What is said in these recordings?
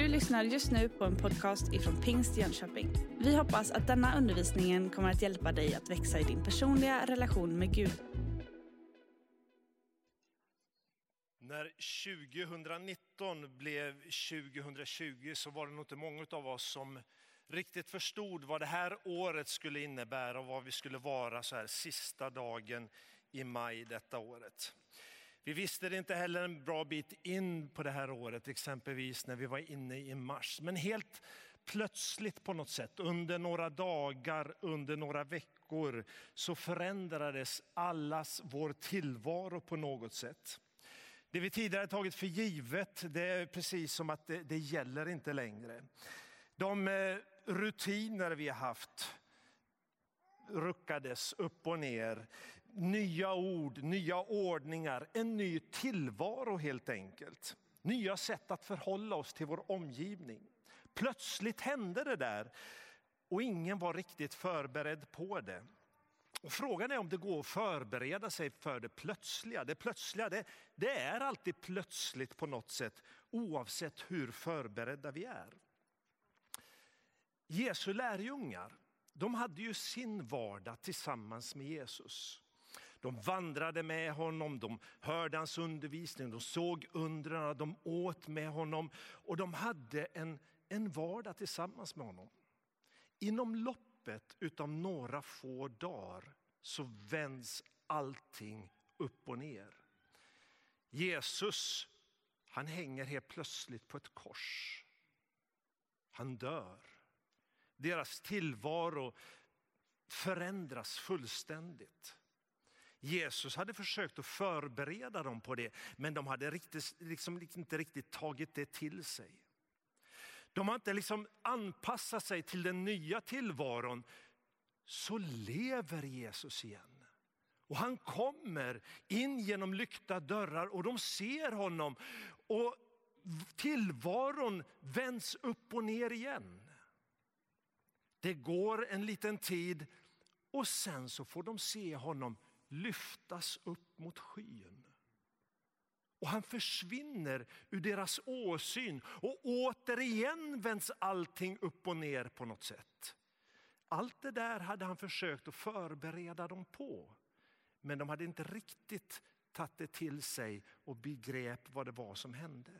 Du lyssnar just nu på en podcast ifrån Pingst Jönköping. Vi hoppas att denna undervisning kommer att hjälpa dig att växa i din personliga relation med Gud. När 2019 blev 2020 så var det nog inte många av oss som riktigt förstod vad det här året skulle innebära och vad vi skulle vara så här sista dagen i maj detta året. Vi visste det inte heller en bra bit in på det här året, exempelvis när vi var inne i mars. Men helt plötsligt på något sätt, under några dagar, under några veckor, så förändrades allas vår tillvaro på något sätt. Det vi tidigare tagit för givet, det är precis som att det, det gäller inte längre. De eh, rutiner vi har haft ruckades upp och ner nya ord, nya ordningar, en ny tillvaro helt enkelt. Nya sätt att förhålla oss till vår omgivning. Plötsligt hände det där och ingen var riktigt förberedd på det. Och frågan är om det går att förbereda sig för det plötsliga. Det plötsliga det, det är alltid plötsligt på något sätt oavsett hur förberedda vi är. Jesu lärjungar de hade ju sin vardag tillsammans med Jesus. De vandrade med honom, de hörde hans undervisning, de såg undren, de åt med honom och de hade en, en vardag tillsammans med honom. Inom loppet utav några få dagar så vänds allting upp och ner. Jesus, han hänger helt plötsligt på ett kors. Han dör. Deras tillvaro förändras fullständigt. Jesus hade försökt att förbereda dem på det, men de hade riktigt, liksom inte riktigt tagit det till sig. De har inte liksom anpassat sig till den nya tillvaron. Så lever Jesus igen. Och han kommer in genom lyckta dörrar och de ser honom. Och tillvaron vänds upp och ner igen. Det går en liten tid och sen så får de se honom lyftas upp mot skyn. Och han försvinner ur deras åsyn och återigen vänds allting upp och ner på något sätt. Allt det där hade han försökt att förbereda dem på. Men de hade inte riktigt tagit det till sig och begrep vad det var som hände.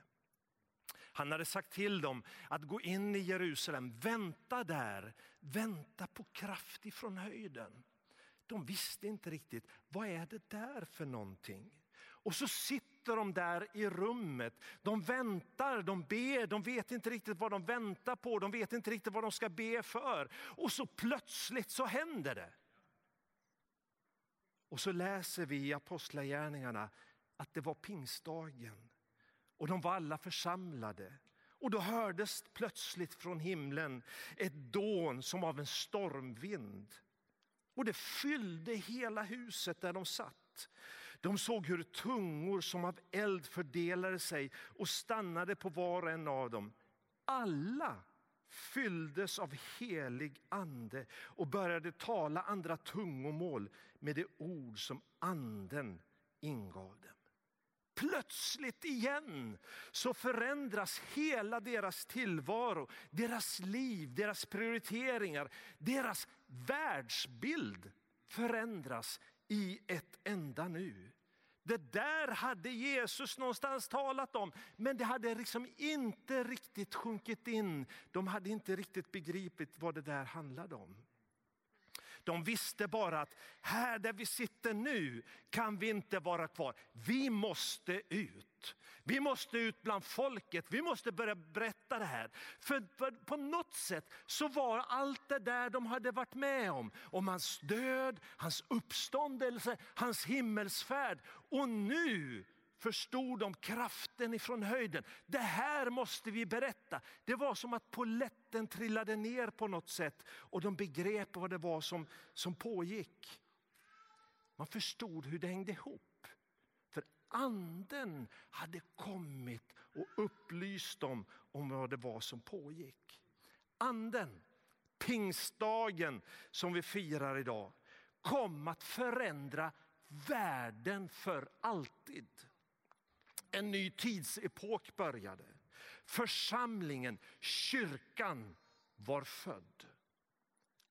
Han hade sagt till dem att gå in i Jerusalem, vänta där, vänta på kraft ifrån höjden. De visste inte riktigt, vad är det där för någonting? Och så sitter de där i rummet, de väntar, de ber, de vet inte riktigt vad de väntar på, de vet inte riktigt vad de ska be för. Och så plötsligt så händer det. Och så läser vi i Apostlagärningarna att det var pingstdagen och de var alla församlade. Och då hördes plötsligt från himlen ett dån som av en stormvind. Och det fyllde hela huset där de satt. De såg hur tungor som av eld fördelade sig och stannade på var och en av dem. Alla fylldes av helig ande och började tala andra tungomål med det ord som anden ingav dem. Plötsligt igen så förändras hela deras tillvaro, deras liv, deras prioriteringar, deras världsbild förändras i ett enda nu. Det där hade Jesus någonstans talat om, men det hade liksom inte riktigt sjunkit in. De hade inte riktigt begripit vad det där handlade om. De visste bara att här där vi sitter nu kan vi inte vara kvar. Vi måste ut. Vi måste ut bland folket. Vi måste börja berätta det här. För på något sätt så var allt det där de hade varit med om, om hans död, hans uppståndelse, hans himmelsfärd. Och nu förstod de kraften ifrån höjden. Det här måste vi berätta. Det var som att poletten trillade ner på något sätt och de begrep vad det var som, som pågick. Man förstod hur det hängde ihop. För anden hade kommit och upplyst dem om vad det var som pågick. Anden, pingstdagen som vi firar idag, kom att förändra världen för alltid. En ny tidsepok började. Församlingen, kyrkan var född.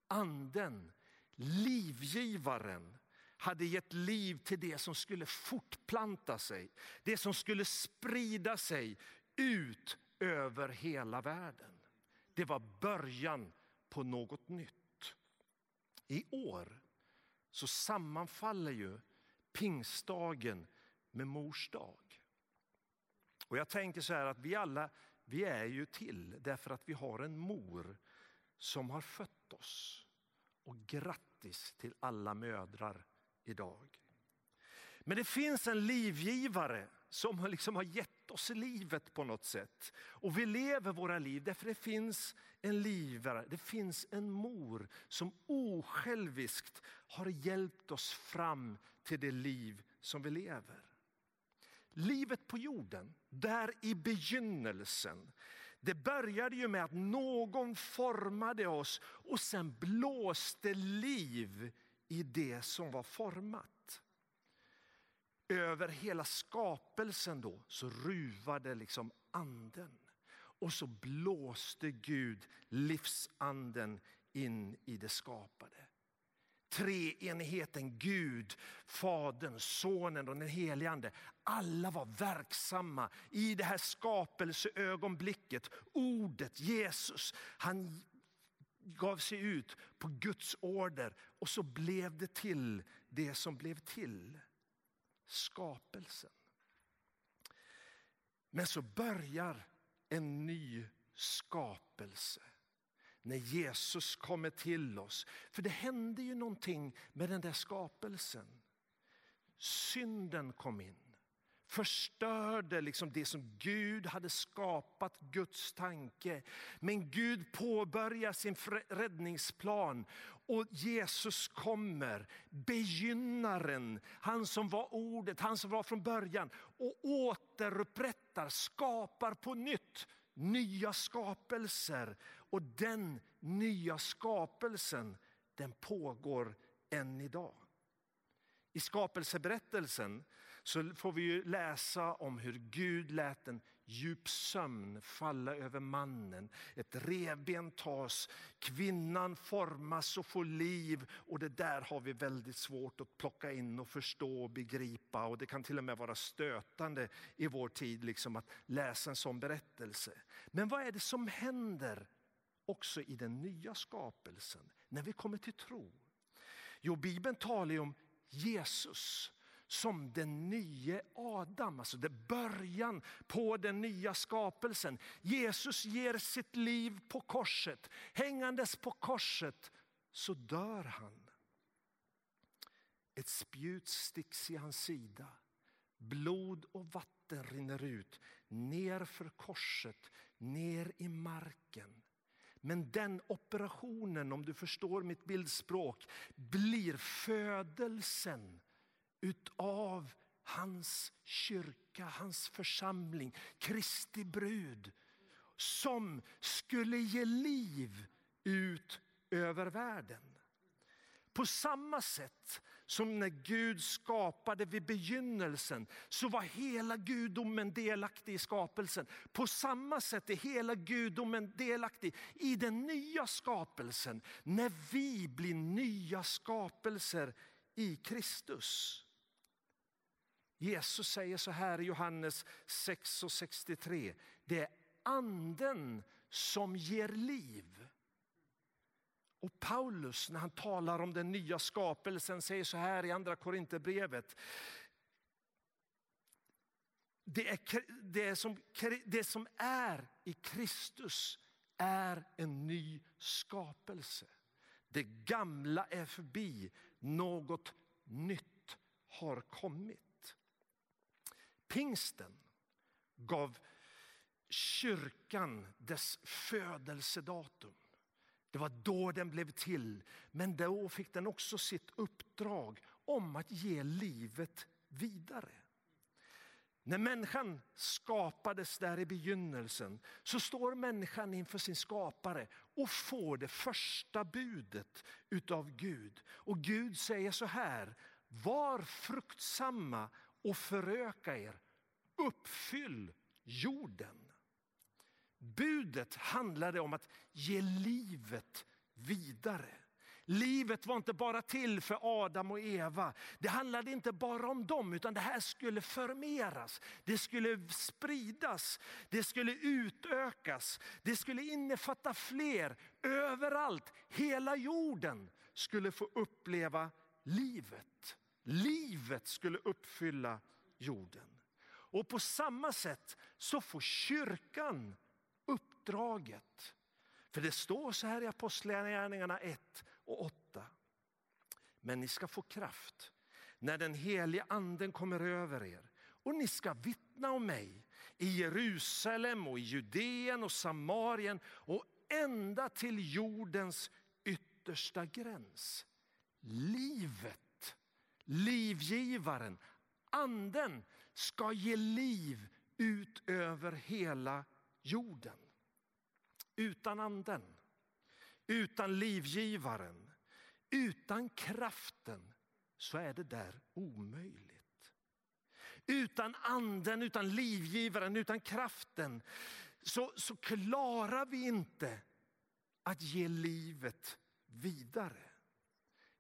Anden, livgivaren, hade gett liv till det som skulle fortplanta sig. Det som skulle sprida sig ut över hela världen. Det var början på något nytt. I år så sammanfaller ju pingstdagen med mors dag. Och jag tänker så här att vi alla vi är ju till därför att vi har en mor som har fött oss. Och grattis till alla mödrar idag. Men det finns en livgivare som liksom har gett oss livet på något sätt. Och vi lever våra liv därför det finns en livare, det finns en mor som osjälviskt har hjälpt oss fram till det liv som vi lever. Livet på jorden, där i begynnelsen, det började ju med att någon formade oss och sen blåste liv i det som var format. Över hela skapelsen då så ruvade liksom anden. Och så blåste Gud livsanden in i det skapade. Treenigheten Gud, Fadern, Sonen och den helige Ande. Alla var verksamma i det här skapelseögonblicket. Ordet Jesus, han gav sig ut på Guds order och så blev det till det som blev till. Skapelsen. Men så börjar en ny skapelse när Jesus kommer till oss. För det hände ju någonting med den där skapelsen. Synden kom in förstörde liksom det som Gud hade skapat, Guds tanke. Men Gud påbörjar sin räddningsplan och Jesus kommer, begynnaren, han som var ordet, han som var från början och återupprättar, skapar på nytt nya skapelser. Och den nya skapelsen den pågår än idag. I skapelseberättelsen så får vi läsa om hur Gud lät en djup sömn falla över mannen. Ett revben tas, kvinnan formas och får liv. Och det där har vi väldigt svårt att plocka in och förstå och begripa. Och det kan till och med vara stötande i vår tid liksom att läsa en sån berättelse. Men vad är det som händer också i den nya skapelsen när vi kommer till tro? Jo, Bibeln talar ju om Jesus som den nya Adam, alltså det början på den nya skapelsen. Jesus ger sitt liv på korset. Hängandes på korset så dör han. Ett spjut sticks i hans sida. Blod och vatten rinner ut ner för korset, ner i marken. Men den operationen, om du förstår mitt bildspråk, blir födelsen utav hans kyrka, hans församling, Kristi brud som skulle ge liv ut över världen. På samma sätt som när Gud skapade vid begynnelsen så var hela gudomen delaktig i skapelsen. På samma sätt är hela gudomen delaktig i den nya skapelsen när vi blir nya skapelser i Kristus. Jesus säger så här i Johannes 6 och 63. Det är anden som ger liv. Och Paulus när han talar om den nya skapelsen säger så här i andra Korinthierbrevet. Det, är, det, som, det som är i Kristus är en ny skapelse. Det gamla är förbi, något nytt har kommit. Pingsten gav kyrkan dess födelsedatum. Det var då den blev till. Men då fick den också sitt uppdrag om att ge livet vidare. När människan skapades där i begynnelsen så står människan inför sin skapare och får det första budet utav Gud. Och Gud säger så här, var fruktsamma och föröka er. Uppfyll jorden. Budet handlade om att ge livet vidare. Livet var inte bara till för Adam och Eva. Det handlade inte bara om dem, utan det här skulle förmeras. Det skulle spridas, det skulle utökas, det skulle innefatta fler. Överallt, hela jorden skulle få uppleva livet. Livet skulle uppfylla jorden. Och på samma sätt så får kyrkan uppdraget. För det står så här i Apostlagärningarna 1 och 8. Men ni ska få kraft när den helige anden kommer över er och ni ska vittna om mig i Jerusalem och i Judeen och Samarien och ända till jordens yttersta gräns. Livet, livgivaren, anden ska ge liv ut över hela jorden. Utan anden, utan livgivaren, utan kraften så är det där omöjligt. Utan anden, utan livgivaren, utan kraften så, så klarar vi inte att ge livet vidare.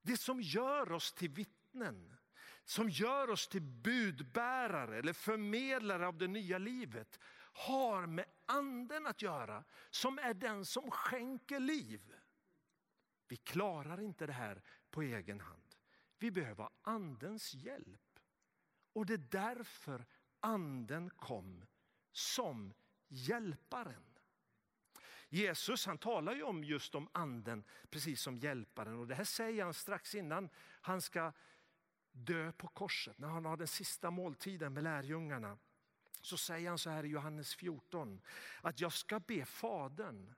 Det som gör oss till vittnen, som gör oss till budbärare eller förmedlare av det nya livet har med anden att göra som är den som skänker liv. Vi klarar inte det här på egen hand. Vi behöver andens hjälp. Och det är därför anden kom som hjälparen. Jesus han talar ju om just om anden precis som hjälparen och det här säger han strax innan han ska dö på korset, när han har den sista måltiden med lärjungarna. Så säger han så här i Johannes 14, att jag ska be Fadern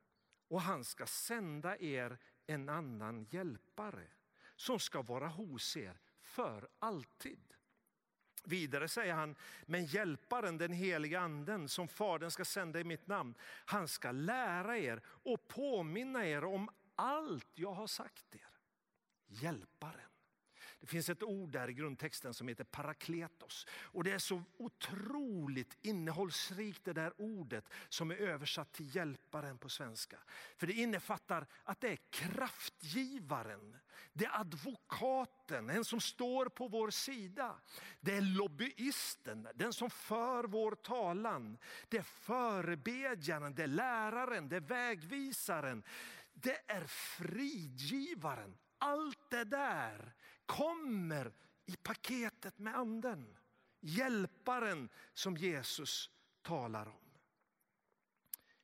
och han ska sända er en annan hjälpare som ska vara hos er för alltid. Vidare säger han, men hjälparen, den heliga anden som Fadern ska sända i mitt namn, han ska lära er och påminna er om allt jag har sagt er. Hjälparen. Det finns ett ord där i grundtexten som heter parakletos. Och det är så otroligt innehållsrikt det där ordet som är översatt till hjälparen på svenska. För det innefattar att det är kraftgivaren, det är advokaten, en som står på vår sida. Det är lobbyisten, den som för vår talan. Det är förebedjaren, det är läraren, det är vägvisaren. Det är frigivaren, Allt det där kommer i paketet med anden. Hjälparen som Jesus talar om.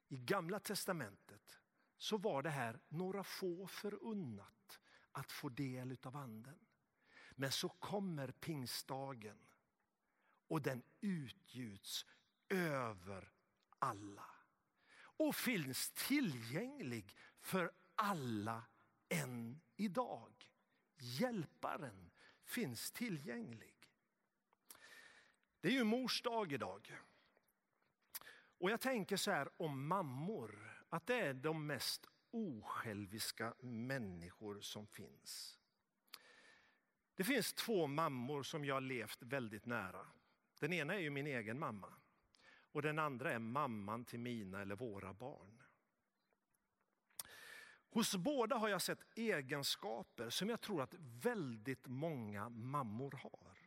I gamla testamentet så var det här några få förunnat att få del av anden. Men så kommer pingstdagen och den utgjuts över alla. Och finns tillgänglig för alla än idag. Hjälparen finns tillgänglig. Det är ju mors dag idag. Och jag tänker så här om mammor, att det är de mest osjälviska människor som finns. Det finns två mammor som jag har levt väldigt nära. Den ena är ju min egen mamma och den andra är mamman till mina eller våra barn. Hos båda har jag sett egenskaper som jag tror att väldigt många mammor har.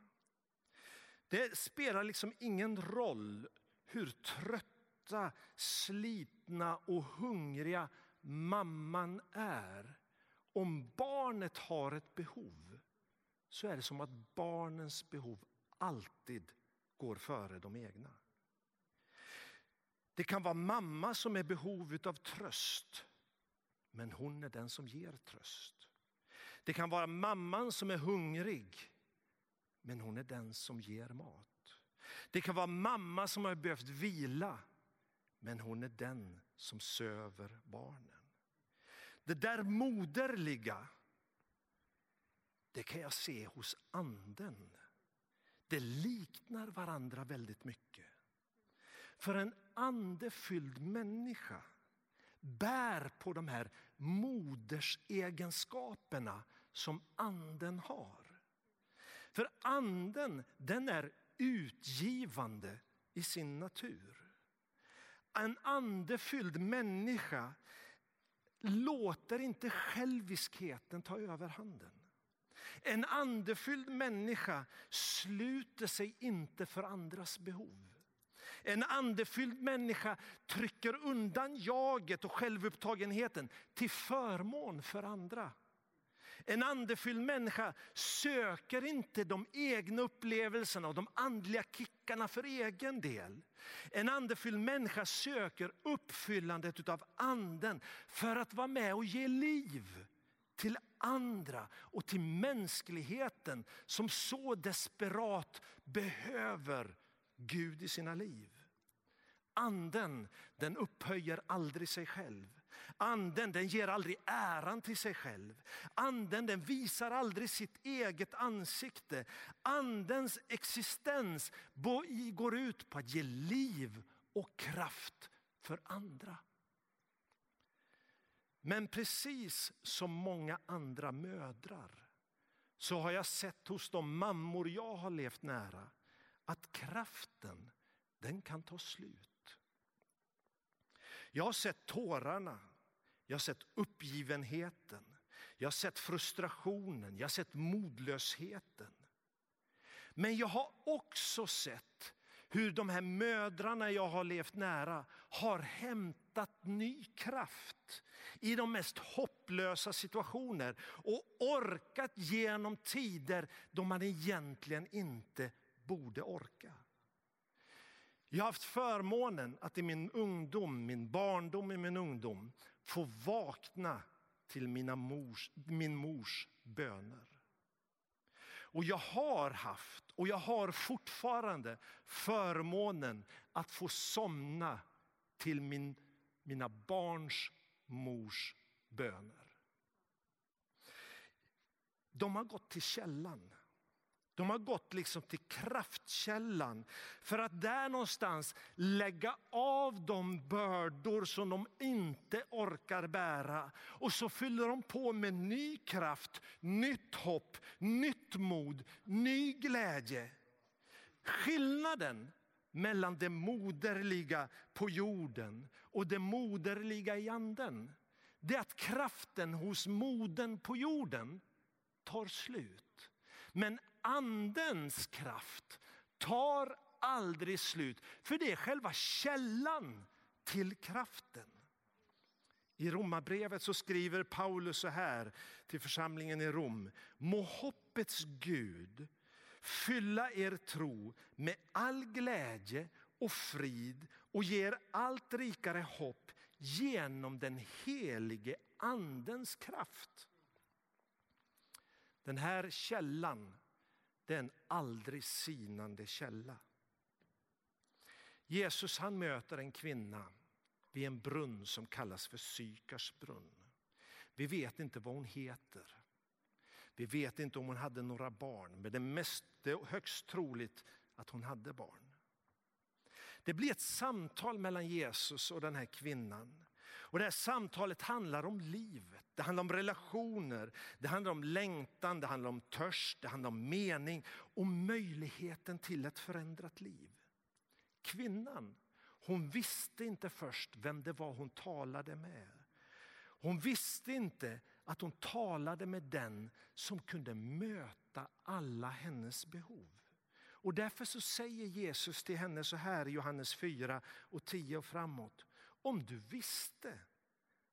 Det spelar liksom ingen roll hur trötta, slitna och hungriga mamman är. Om barnet har ett behov så är det som att barnens behov alltid går före de egna. Det kan vara mamma som är behov av tröst men hon är den som ger tröst. Det kan vara mamman som är hungrig, men hon är den som ger mat. Det kan vara mamma som har behövt vila, men hon är den som söver barnen. Det där moderliga, det kan jag se hos anden. Det liknar varandra väldigt mycket. För en andefylld människa bär på de här modersegenskaperna som anden har. För anden den är utgivande i sin natur. En andefylld människa låter inte själviskheten ta överhanden. En andefylld människa sluter sig inte för andras behov. En andefylld människa trycker undan jaget och självupptagenheten till förmån för andra. En andefylld människa söker inte de egna upplevelserna och de andliga kickarna för egen del. En andefylld människa söker uppfyllandet av anden för att vara med och ge liv till andra och till mänskligheten som så desperat behöver Gud i sina liv. Anden den upphöjer aldrig sig själv. Anden den ger aldrig äran till sig själv. Anden den visar aldrig sitt eget ansikte. Andens existens går ut på att ge liv och kraft för andra. Men precis som många andra mödrar så har jag sett hos de mammor jag har levt nära att kraften den kan ta slut. Jag har sett tårarna, jag har sett uppgivenheten, jag har sett frustrationen, jag har sett modlösheten. Men jag har också sett hur de här mödrarna jag har levt nära har hämtat ny kraft i de mest hopplösa situationer och orkat genom tider då man egentligen inte borde orka. Jag har haft förmånen att i min ungdom, min barndom i min ungdom få vakna till mina mors, min mors böner. Och jag har haft och jag har fortfarande förmånen att få somna till min, mina barns mors böner. De har gått till källan. De har gått liksom till kraftkällan för att där någonstans lägga av de bördor som de inte orkar bära. Och så fyller de på med ny kraft, nytt hopp, nytt mod, ny glädje. Skillnaden mellan det moderliga på jorden och det moderliga i anden. Det är att kraften hos moden på jorden tar slut. Men andens kraft tar aldrig slut. För det är själva källan till kraften. I Romarbrevet så skriver Paulus så här till församlingen i Rom. Må hoppets Gud fylla er tro med all glädje och frid och ge er allt rikare hopp genom den helige andens kraft. Den här källan det är en aldrig sinande källa. Jesus han möter en kvinna vid en brunn som kallas för Sykars brunn. Vi vet inte vad hon heter. Vi vet inte om hon hade några barn, men det, mest, det är högst troligt att hon hade barn. Det blir ett samtal mellan Jesus och den här kvinnan. Och det här samtalet handlar om livet, det handlar om relationer, det handlar om längtan, det handlar om törst, det handlar om mening och möjligheten till ett förändrat liv. Kvinnan, hon visste inte först vem det var hon talade med. Hon visste inte att hon talade med den som kunde möta alla hennes behov. Och därför så säger Jesus till henne så här i Johannes 4 och 10 och framåt. Om du visste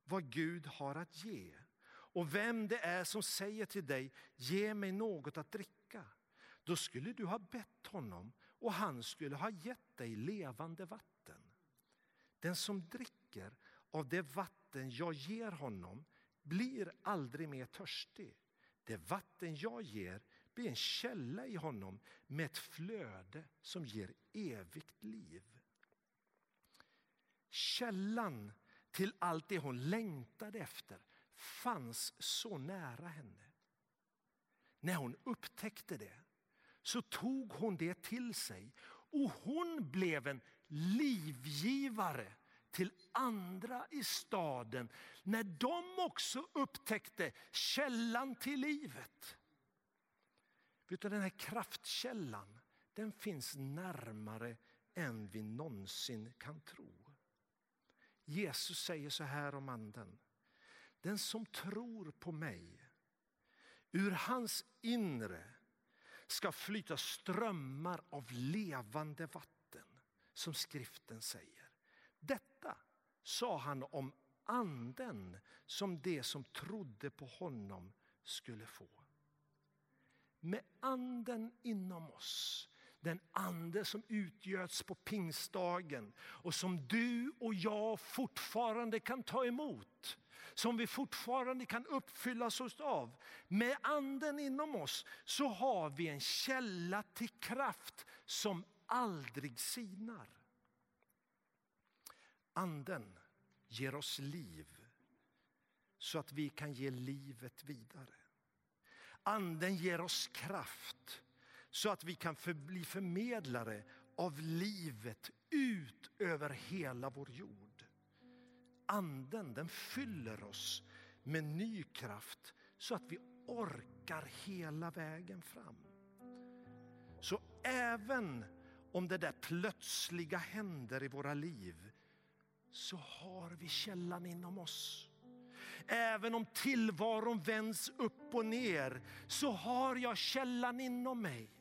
vad Gud har att ge och vem det är som säger till dig, ge mig något att dricka. Då skulle du ha bett honom och han skulle ha gett dig levande vatten. Den som dricker av det vatten jag ger honom blir aldrig mer törstig. Det vatten jag ger blir en källa i honom med ett flöde som ger evigt liv. Källan till allt det hon längtade efter fanns så nära henne. När hon upptäckte det så tog hon det till sig och hon blev en livgivare till andra i staden när de också upptäckte källan till livet. Den här kraftkällan den finns närmare än vi någonsin kan tro. Jesus säger så här om anden. Den som tror på mig, ur hans inre ska flyta strömmar av levande vatten, som skriften säger. Detta sa han om anden som det som trodde på honom skulle få. Med anden inom oss, den ande som utgöts på pingstdagen och som du och jag fortfarande kan ta emot som vi fortfarande kan uppfyllas av. Med anden inom oss så har vi en källa till kraft som aldrig sinar. Anden ger oss liv så att vi kan ge livet vidare. Anden ger oss kraft så att vi kan bli förmedlare av livet ut över hela vår jord. Anden den fyller oss med ny kraft så att vi orkar hela vägen fram. Så även om det där plötsliga händer i våra liv så har vi källan inom oss. Även om tillvaron vänds upp och ner så har jag källan inom mig.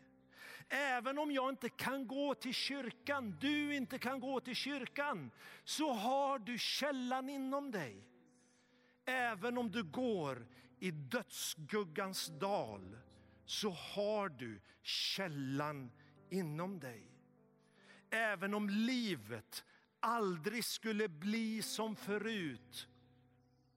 Även om jag inte kan gå till kyrkan, du inte kan gå till kyrkan, så har du källan inom dig. Även om du går i dödsskuggans dal så har du källan inom dig. Även om livet aldrig skulle bli som förut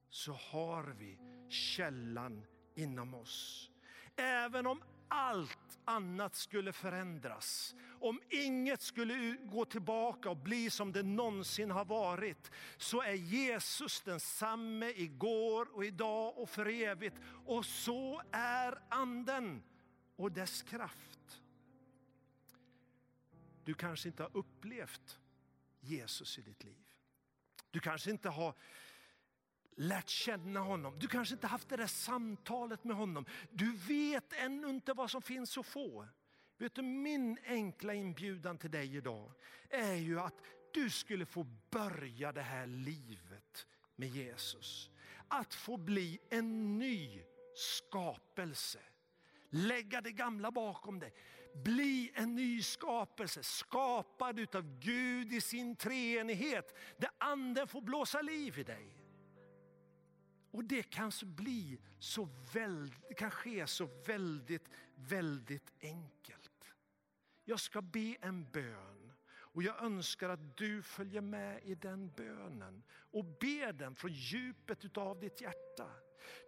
så har vi källan inom oss. Även om allt annat skulle förändras, om inget skulle gå tillbaka och bli som det någonsin har varit, så är Jesus densamme igår och idag och för evigt. Och så är anden och dess kraft. Du kanske inte har upplevt Jesus i ditt liv. Du kanske inte har lärt känna honom. Du kanske inte haft det där samtalet med honom. Du vet ännu inte vad som finns att få. Vet du, min enkla inbjudan till dig idag är ju att du skulle få börja det här livet med Jesus. Att få bli en ny skapelse. Lägga det gamla bakom dig. Bli en ny skapelse, skapad utav Gud i sin treenighet. Där anden får blåsa liv i dig. Och det kan, bli så väldigt, kan ske så väldigt, väldigt enkelt. Jag ska be en bön och jag önskar att du följer med i den bönen och ber den från djupet av ditt hjärta.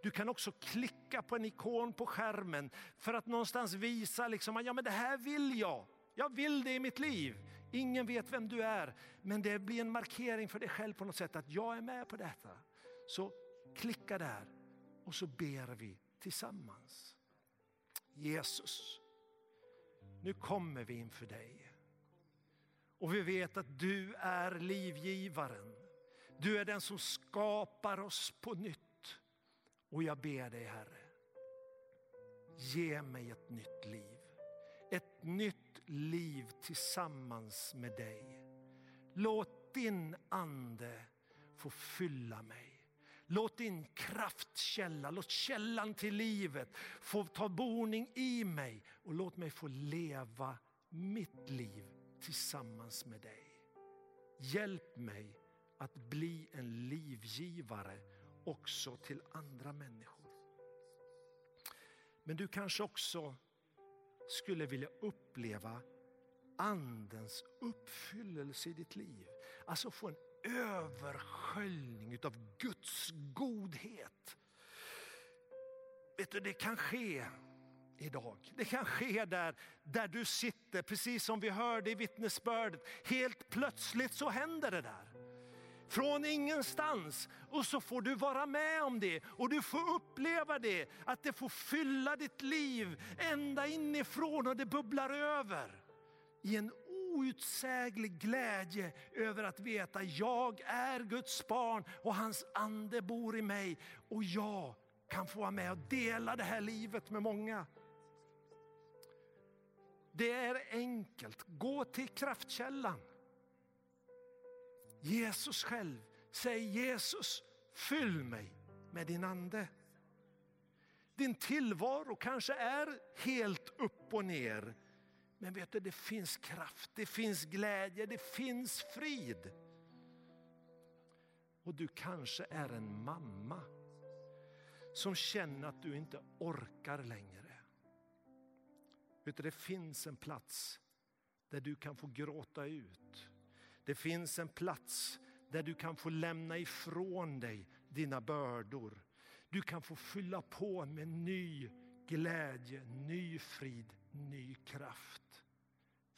Du kan också klicka på en ikon på skärmen för att någonstans visa liksom, ja men det här vill jag. Jag vill det i mitt liv. Ingen vet vem du är, men det blir en markering för dig själv på något sätt att jag är med på detta. Så klicka där och så ber vi tillsammans. Jesus, nu kommer vi inför dig. Och vi vet att du är livgivaren. Du är den som skapar oss på nytt. Och jag ber dig Herre, ge mig ett nytt liv. Ett nytt liv tillsammans med dig. Låt din ande få fylla mig. Låt din kraftkälla, låt källan till livet få ta boning i mig och låt mig få leva mitt liv tillsammans med dig. Hjälp mig att bli en livgivare också till andra människor. Men du kanske också skulle vilja uppleva andens uppfyllelse i ditt liv. Alltså få en översköljning av Guds godhet. Vet du, det kan ske idag. Det kan ske där, där du sitter, precis som vi hörde i vittnesbördet. Helt plötsligt så händer det där. Från ingenstans. Och så får du vara med om det och du får uppleva det. Att det får fylla ditt liv ända inifrån och det bubblar över. I en outsäglig glädje över att veta jag är Guds barn och hans ande bor i mig och jag kan få vara med och dela det här livet med många. Det är enkelt, gå till kraftkällan. Jesus själv Säg Jesus, fyll mig med din ande. Din tillvaro kanske är helt upp och ner. Men vet du, det finns kraft, det finns glädje, det finns frid. Och du kanske är en mamma som känner att du inte orkar längre. Vet du, det finns en plats där du kan få gråta ut. Det finns en plats där du kan få lämna ifrån dig dina bördor. Du kan få fylla på med ny glädje, ny frid, ny kraft.